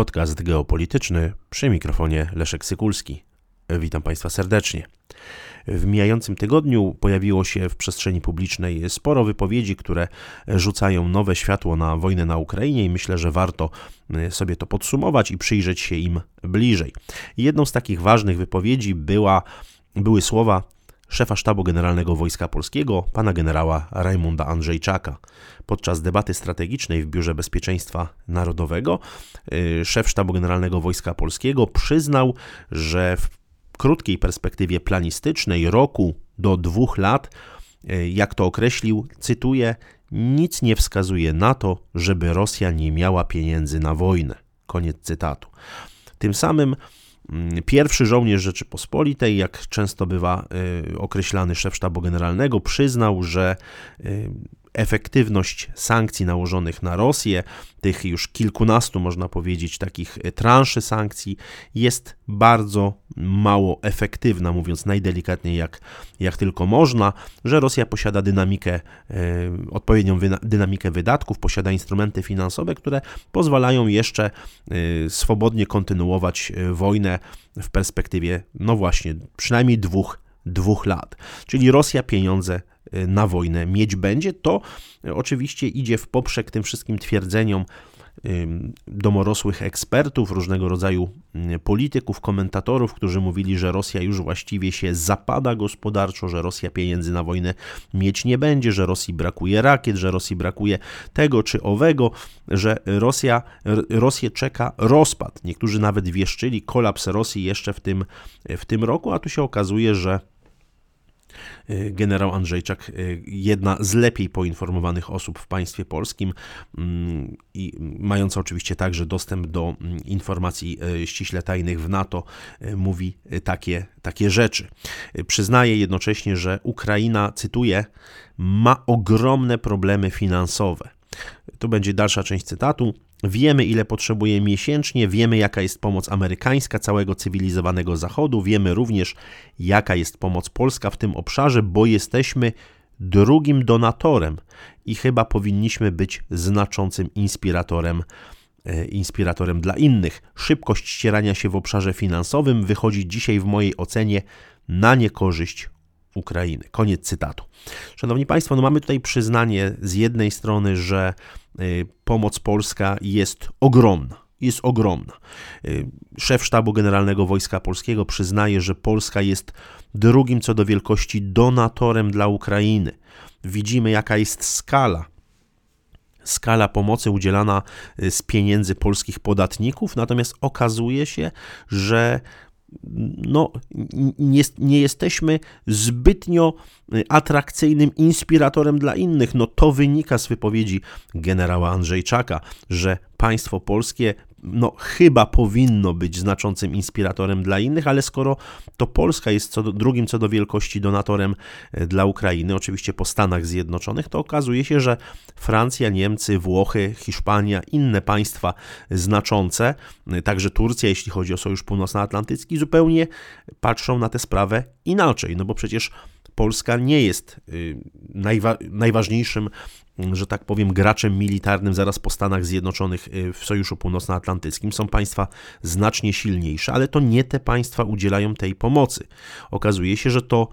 podcast geopolityczny przy mikrofonie Leszek Sykulski. Witam Państwa serdecznie. W mijającym tygodniu pojawiło się w przestrzeni publicznej sporo wypowiedzi, które rzucają nowe światło na wojnę na Ukrainie i myślę, że warto y, sobie to podsumować i przyjrzeć się im bliżej. Jedną z takich ważnych wypowiedzi była, były słowa szefa Sztabu Generalnego Wojska Polskiego, pana generała Rajmunda Andrzejczaka. Podczas debaty strategicznej w Biurze Bezpieczeństwa Narodowego y, szef Sztabu Generalnego Wojska Polskiego przyznał, że w krótkiej perspektywie planistycznej roku do dwóch lat, y, jak to określił, cytuję, nic nie wskazuje na to, żeby Rosja nie miała pieniędzy na wojnę. Koniec cytatu. Tym samym pierwszy żołnierz Rzeczypospolitej, jak często bywa y, określany szef sztabu generalnego, przyznał, że y, efektywność sankcji nałożonych na Rosję, tych już kilkunastu, można powiedzieć, takich transzy sankcji, jest bardzo mało efektywna, mówiąc najdelikatniej jak, jak tylko można, że Rosja posiada dynamikę, e, odpowiednią dynamikę wydatków, posiada instrumenty finansowe, które pozwalają jeszcze e, swobodnie kontynuować e, wojnę w perspektywie, no właśnie, przynajmniej dwóch, dwóch lat. Czyli Rosja pieniądze na wojnę mieć będzie, to oczywiście idzie w poprzek tym wszystkim twierdzeniom domorosłych ekspertów, różnego rodzaju polityków, komentatorów, którzy mówili, że Rosja już właściwie się zapada gospodarczo, że Rosja pieniędzy na wojnę mieć nie będzie, że Rosji brakuje rakiet, że Rosji brakuje tego czy owego, że Rosja, Rosję czeka rozpad. Niektórzy nawet wieszczyli kolaps Rosji jeszcze w tym, w tym roku, a tu się okazuje, że Y, generał Andrzejczak, y, jedna z lepiej poinformowanych osób w państwie polskim mm, i mająca oczywiście także dostęp do mm, informacji y, ściśle tajnych w NATO, mówi takie, takie rzeczy. Przyznaje jednocześnie, że Ukraina, cytuję, ma ogromne problemy finansowe. Tu będzie dalsza część cytatu. Wiemy, ile potrzebuje miesięcznie, wiemy, jaka jest pomoc amerykańska całego cywilizowanego Zachodu, wiemy również, jaka jest pomoc polska w tym obszarze, bo jesteśmy drugim donatorem i chyba powinniśmy być znaczącym inspiratorem e, inspiratorem dla innych. Szybkość ścierania się w obszarze finansowym wychodzi dzisiaj w mojej ocenie na niekorzyść Ukrainy. Koniec cytatu. Szanowni Państwo, no mamy tutaj przyznanie z jednej strony, że y, pomoc polska jest ogromna. Jest ogromna. Y, szef Sztabu Generalnego Wojska Polskiego przyznaje, że Polska jest drugim co do wielkości donatorem dla Ukrainy. Widzimy, jaka jest skala skala pomocy udzielana y, z pieniędzy polskich podatników, natomiast okazuje się, że no, nie, nie, jesteśmy zbytnio atrakcyjnym inspiratorem dla innych. No to wynika z wypowiedzi generała Andrzejczaka, że państwo polskie no, chyba powinno być znaczącym inspiratorem dla innych, ale skoro to Polska jest co do, drugim co do wielkości donatorem e, dla Ukrainy, oczywiście po Stanach Zjednoczonych, to okazuje się, że Francja, Niemcy, Włochy, Hiszpania, inne państwa znaczące, e, także Turcja, jeśli chodzi o Sojusz Północnoatlantycki, zupełnie patrzą na tę sprawę inaczej, no bo przecież Polska nie jest y, najwa najważniejszym, że tak powiem, graczem militarnym zaraz po Stanach Zjednoczonych y, w Sojuszu Północnoatlantyckim. Są państwa znacznie silniejsze, ale to nie te państwa udzielają tej pomocy. Okazuje się, że to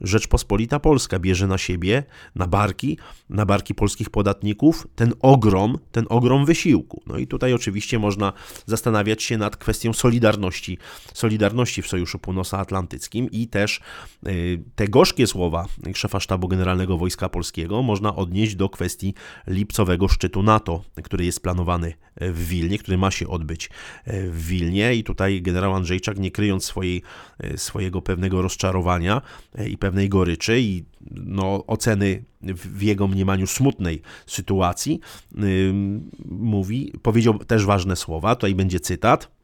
Rzeczpospolita Polska bierze na siebie, na barki, na barki polskich podatników ten ogrom, ten ogrom wysiłku. No i tutaj oczywiście można zastanawiać się nad kwestią solidarności, solidarności w Sojuszu Północnoatlantyckim i też y, te gorzkie słowa szefa Sztabu Generalnego Wojska Polskiego można odnieść do kwestii lipcowego szczytu NATO, który jest planowany w Wilnie, który ma się odbyć w Wilnie i tutaj generał Andrzejczak nie kryjąc swojej, swojego pewnego rozczarowania i pewnej goryczy i no, oceny w jego mniemaniu smutnej sytuacji, mówi, powiedział też ważne słowa, tutaj będzie cytat,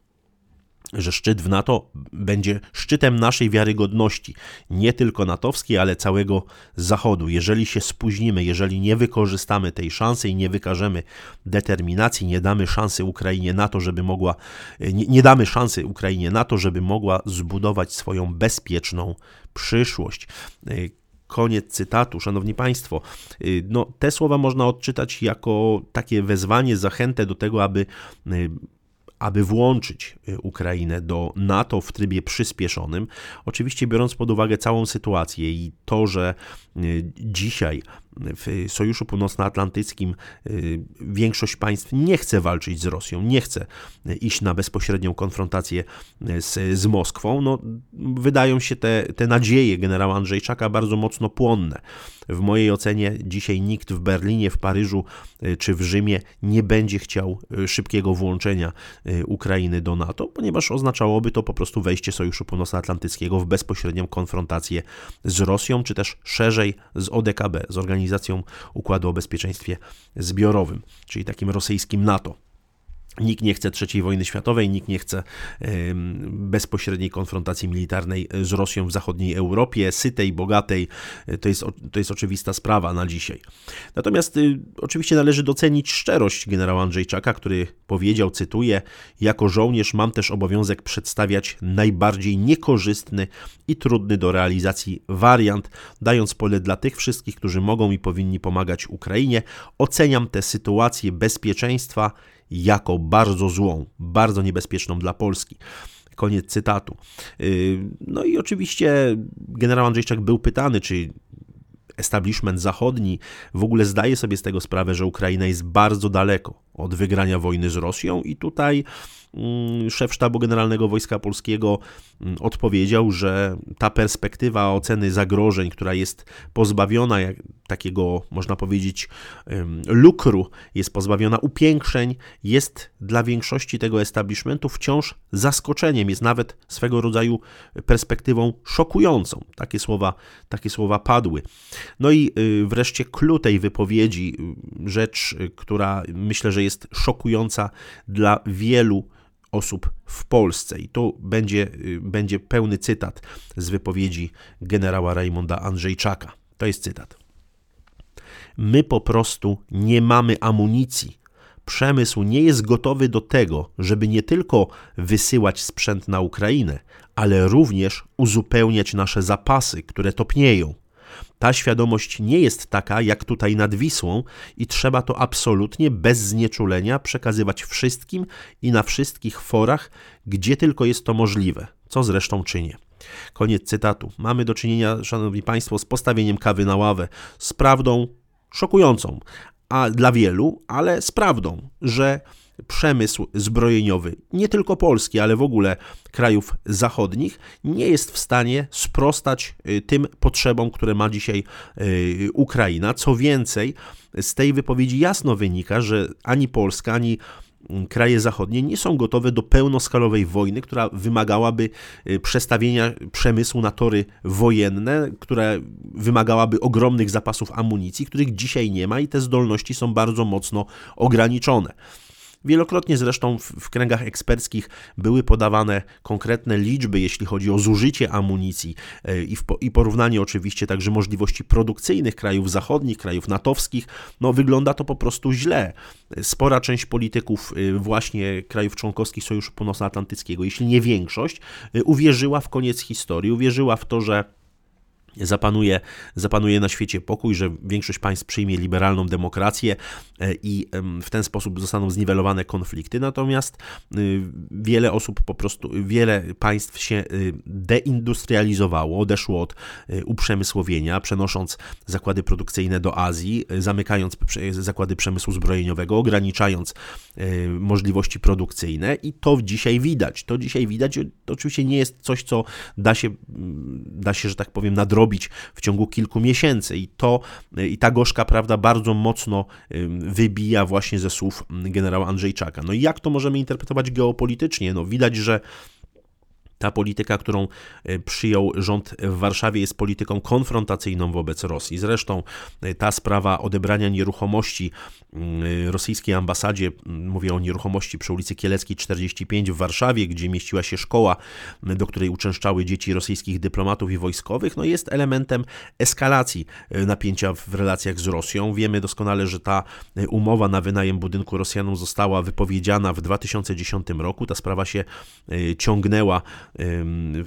że szczyt w NATO będzie szczytem naszej wiarygodności, nie tylko natowskiej, ale całego Zachodu. Jeżeli się spóźnimy, jeżeli nie wykorzystamy tej szansy i nie wykażemy determinacji, nie damy szansy Ukrainie na to, żeby mogła, nie, nie damy szansy Ukrainie na to, żeby mogła zbudować swoją bezpieczną przyszłość. Koniec cytatu. Szanowni Państwo, no, te słowa można odczytać jako takie wezwanie, zachętę do tego, aby aby włączyć Ukrainę do NATO w trybie przyspieszonym. Oczywiście biorąc pod uwagę całą sytuację i to, że dzisiaj w Sojuszu Północnoatlantyckim większość państw nie chce walczyć z Rosją, nie chce iść na bezpośrednią konfrontację z, z Moskwą, no, wydają się te, te nadzieje generała Andrzejczaka bardzo mocno płonne. W mojej ocenie dzisiaj nikt w Berlinie, w Paryżu y, czy w Rzymie nie będzie chciał y, szybkiego włączenia y, Ukrainy do NATO, ponieważ oznaczałoby to po prostu wejście Sojuszu Północnoatlantyckiego w bezpośrednią konfrontację z Rosją, czy też szerzej z ODKB, z Organizacją Układu o Bezpieczeństwie Zbiorowym, czyli takim rosyjskim NATO. Nikt nie chce III wojny światowej, nikt nie chce bezpośredniej konfrontacji militarnej z Rosją w zachodniej Europie, sytej, bogatej. To jest, to jest oczywista sprawa na dzisiaj. Natomiast y, oczywiście należy docenić szczerość generała Andrzejczaka, który powiedział, cytuję, jako żołnierz mam też obowiązek przedstawiać najbardziej niekorzystny i trudny do realizacji wariant, dając pole dla tych wszystkich, którzy mogą i powinni pomagać Ukrainie. Oceniam tę sytuację bezpieczeństwa jako bardzo złą, bardzo niebezpieczną dla Polski. Koniec cytatu. Y, no i oczywiście generał Andrzejczak był pytany, czy establishment zachodni w ogóle zdaje sobie z tego sprawę, że Ukraina jest bardzo daleko od wygrania wojny z Rosją i tutaj Mm, szef Sztabu Generalnego Wojska Polskiego mm, odpowiedział, że ta perspektywa oceny zagrożeń, która jest pozbawiona takiego, można powiedzieć, lukru, jest pozbawiona upiększeń, jest dla większości tego establishmentu wciąż zaskoczeniem, jest nawet swego rodzaju perspektywą szokującą. Takie słowa, takie słowa padły. No i y, wreszcie clue tej wypowiedzi, y, rzecz, która myślę, że jest szokująca dla wielu osób w Polsce. I tu będzie, y, będzie pełny cytat z wypowiedzi generała Rajmonda Andrzejczaka. To jest cytat. My po prostu nie mamy amunicji. Przemysł nie jest gotowy do tego, żeby nie tylko wysyłać sprzęt na Ukrainę, ale również uzupełniać nasze zapasy, które topnieją. Ta świadomość nie jest taka jak tutaj nad Wisłą i trzeba to absolutnie bez znieczulenia przekazywać wszystkim i na wszystkich forach, gdzie tylko jest to możliwe, co zresztą czynię. Koniec cytatu. Mamy do czynienia, szanowni państwo, z postawieniem kawy na ławę, z prawdą szokującą, a dla wielu, ale z prawdą, że przemysł zbrojeniowy, nie tylko polski, ale w ogóle krajów zachodnich, nie jest w stanie sprostać y, tym potrzebom, które ma dzisiaj y, Ukraina. Co więcej, z tej wypowiedzi jasno wynika, że ani Polska, ani kraje zachodnie nie są gotowe do pełnoskalowej wojny, która wymagałaby y, przestawienia przemysłu na tory wojenne, która wymagałaby ogromnych zapasów amunicji, których dzisiaj nie ma i te zdolności są bardzo mocno ograniczone. Wielokrotnie zresztą w, w kręgach eksperckich były podawane konkretne liczby, jeśli chodzi o zużycie amunicji e, i, w, i porównanie oczywiście także możliwości produkcyjnych krajów zachodnich, krajów natowskich. No wygląda to po prostu źle. Spora część polityków e, właśnie krajów członkowskich Sojuszu Północnoatlantyckiego, jeśli nie większość, e, uwierzyła w koniec historii, uwierzyła w to, że zapanuje, zapanuje na świecie pokój, że większość państw przyjmie liberalną demokrację e, i w ten sposób zostaną zniwelowane konflikty. Natomiast y, wiele osób po prostu, wiele państw się y, deindustrializowało, odeszło od y, uprzemysłowienia, przenosząc zakłady produkcyjne do Azji, zamykając zakłady przemysłu zbrojeniowego, ograniczając możliwości produkcyjne i to dzisiaj widać. To dzisiaj widać. To oczywiście nie jest coś, co da się, da się że tak powiem, nadrobić zrobić w ciągu kilku miesięcy. I to i ta gorzka prawda bardzo mocno wybija właśnie ze słów generała Andrzejczaka. No i jak to możemy interpretować geopolitycznie? No widać, że ta polityka, którą e, przyjął rząd w Warszawie, jest polityką konfrontacyjną wobec Rosji. Zresztą e, ta sprawa odebrania nieruchomości mm, rosyjskiej ambasadzie, mm, mówię o nieruchomości przy ulicy Kieleckiej 45 w Warszawie, gdzie mieściła się szkoła, do której uczęszczały dzieci rosyjskich dyplomatów i wojskowych, no jest elementem eskalacji e, napięcia w relacjach z Rosją. Wiemy doskonale, że ta umowa na wynajem budynku Rosjanom została wypowiedziana w 2010 roku. Ta sprawa się ciągnęła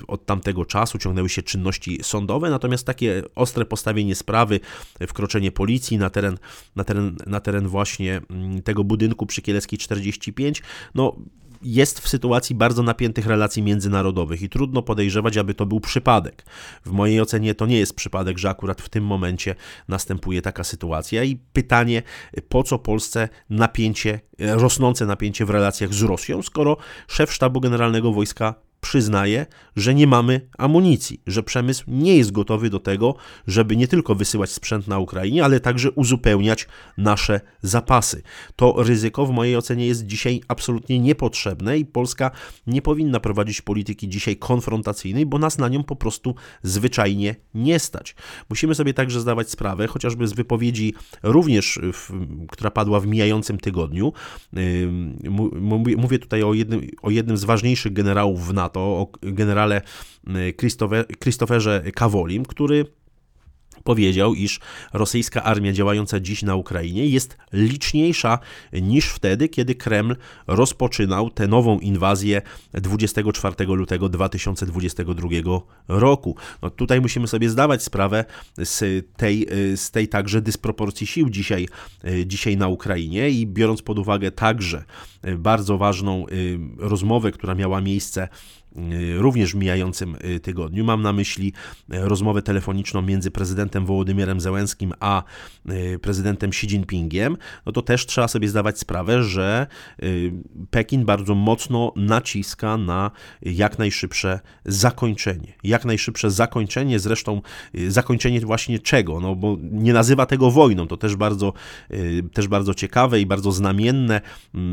od tamtego czasu ciągnęły się czynności sądowe, natomiast takie ostre postawienie sprawy, wkroczenie policji na teren, na teren, na teren właśnie mm, tego budynku przy Kieleckiej 45, no jest w sytuacji bardzo napiętych relacji międzynarodowych i trudno podejrzewać, aby to był przypadek. W mojej ocenie to nie jest przypadek, że akurat w tym momencie następuje taka sytuacja i pytanie, po co Polsce napięcie, rosnące napięcie w relacjach z Rosją, skoro szef sztabu generalnego wojska przyznaje, że nie mamy amunicji, że przemysł nie jest gotowy do tego, żeby nie tylko wysyłać sprzęt na Ukrainie, ale także uzupełniać nasze zapasy. To ryzyko w mojej ocenie jest dzisiaj absolutnie niepotrzebne i Polska nie powinna prowadzić polityki dzisiaj konfrontacyjnej, bo nas na nią po prostu zwyczajnie nie stać. Musimy sobie także zdawać sprawę, chociażby z wypowiedzi również, w, która padła w mijającym tygodniu. Mówię tutaj o jednym, o jednym z ważniejszych generałów w NATO, NATO, o generale Christopherze Kawolim, który powiedział, iż rosyjska armia działająca dziś na Ukrainie jest liczniejsza niż wtedy, kiedy Kreml rozpoczynał tę nową inwazję 24 lutego 2022 roku. No tutaj musimy sobie zdawać sprawę z tej, z tej także dysproporcji sił dzisiaj, dzisiaj na Ukrainie i biorąc pod uwagę także bardzo ważną rozmowę, która miała miejsce Y, również w mijającym y, tygodniu. Mam na myśli y, rozmowę telefoniczną między prezydentem Wołodymierem Zełenskim a prezydentem Xi Jinpingiem, no to też trzeba sobie zdawać sprawę, że Pekin bardzo mocno naciska na jak najszybsze zakończenie. Jak najszybsze zakończenie, zresztą zakończenie właśnie czego? No bo nie nazywa tego wojną, to też bardzo, też bardzo ciekawe i bardzo znamienne.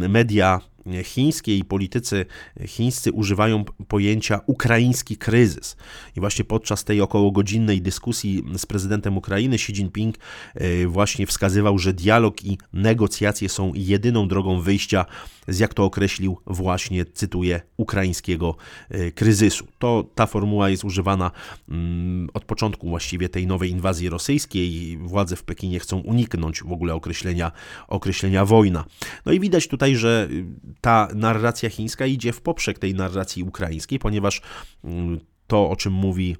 Media chińskie i politycy chińscy używają pojęcia ukraiński kryzys. I właśnie podczas tej okołogodzinnej dyskusji z prezydentem Ukrainy Xi Jinping e, właśnie wskazywał, że dialog i negocjacje są jedyną drogą wyjścia z jak to określił właśnie, cytuję, ukraińskiego e, kryzysu. To ta formuła jest używana mm, od początku właściwie tej nowej inwazji rosyjskiej. Władze w Pekinie chcą uniknąć w ogóle określenia, określenia wojna. No i widać tutaj, że ta narracja chińska idzie w poprzek tej narracji ukraińskiej, ponieważ mm, to, o czym mówi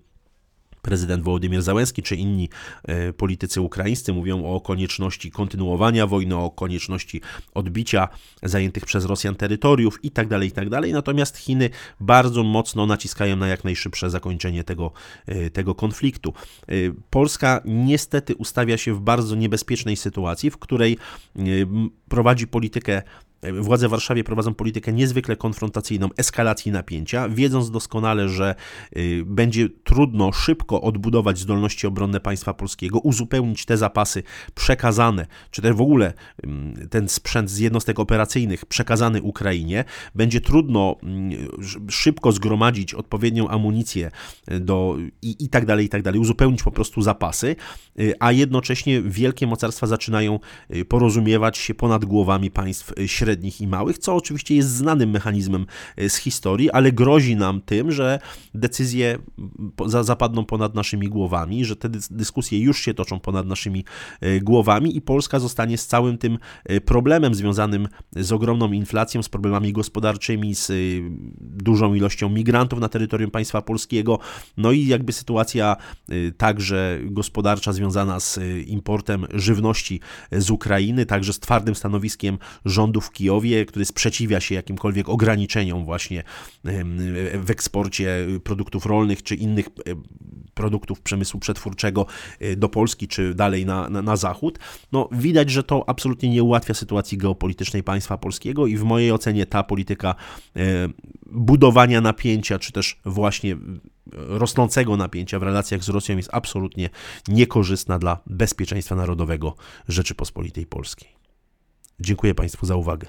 prezydent Wołodymyr Załęski czy inni e, politycy ukraińscy mówią o konieczności kontynuowania wojny, o konieczności odbicia zajętych przez Rosjan terytoriów itd., tak itd. Tak Natomiast Chiny bardzo mocno naciskają na jak najszybsze zakończenie tego, e, tego konfliktu. E, Polska niestety ustawia się w bardzo niebezpiecznej sytuacji, w której prowadzi politykę Władze w Warszawie prowadzą politykę niezwykle konfrontacyjną, eskalacji napięcia, wiedząc doskonale, że y, będzie trudno szybko odbudować zdolności obronne państwa polskiego, uzupełnić te zapasy przekazane, czy też w ogóle ten sprzęt z jednostek operacyjnych przekazany Ukrainie. Będzie trudno szybko zgromadzić odpowiednią amunicję do, i, i tak dalej, i tak dalej, uzupełnić po prostu zapasy, y, a jednocześnie wielkie mocarstwa zaczynają y, porozumiewać się ponad głowami państw średnich średnich i małych, co oczywiście jest znanym mechanizmem e, z historii, ale grozi nam tym, że decyzje zapadną ponad naszymi głowami, że te dyskusje już się toczą ponad naszymi e, głowami i Polska zostanie z całym tym e, problemem związanym z ogromną inflacją, z problemami gospodarczymi, z dużą ilością migrantów na terytorium państwa polskiego, no i jakby sytuacja także gospodarcza związana z importem żywności z Ukrainy, także z twardym stanowiskiem rządów Kijowie, który sprzeciwia się jakimkolwiek ograniczeniom właśnie w eksporcie produktów rolnych czy innych produktów przemysłu przetwórczego e, do Polski czy dalej na, na, na zachód, no widać, że to absolutnie nie ułatwia sytuacji geopolitycznej państwa polskiego i w mojej ocenie ta polityka e, budowania napięcia, czy też właśnie rosnącego napięcia w relacjach z Rosją jest absolutnie niekorzystna dla bezpieczeństwa narodowego Rzeczypospolitej Polskiej. Dziękuję Państwu za uwagę.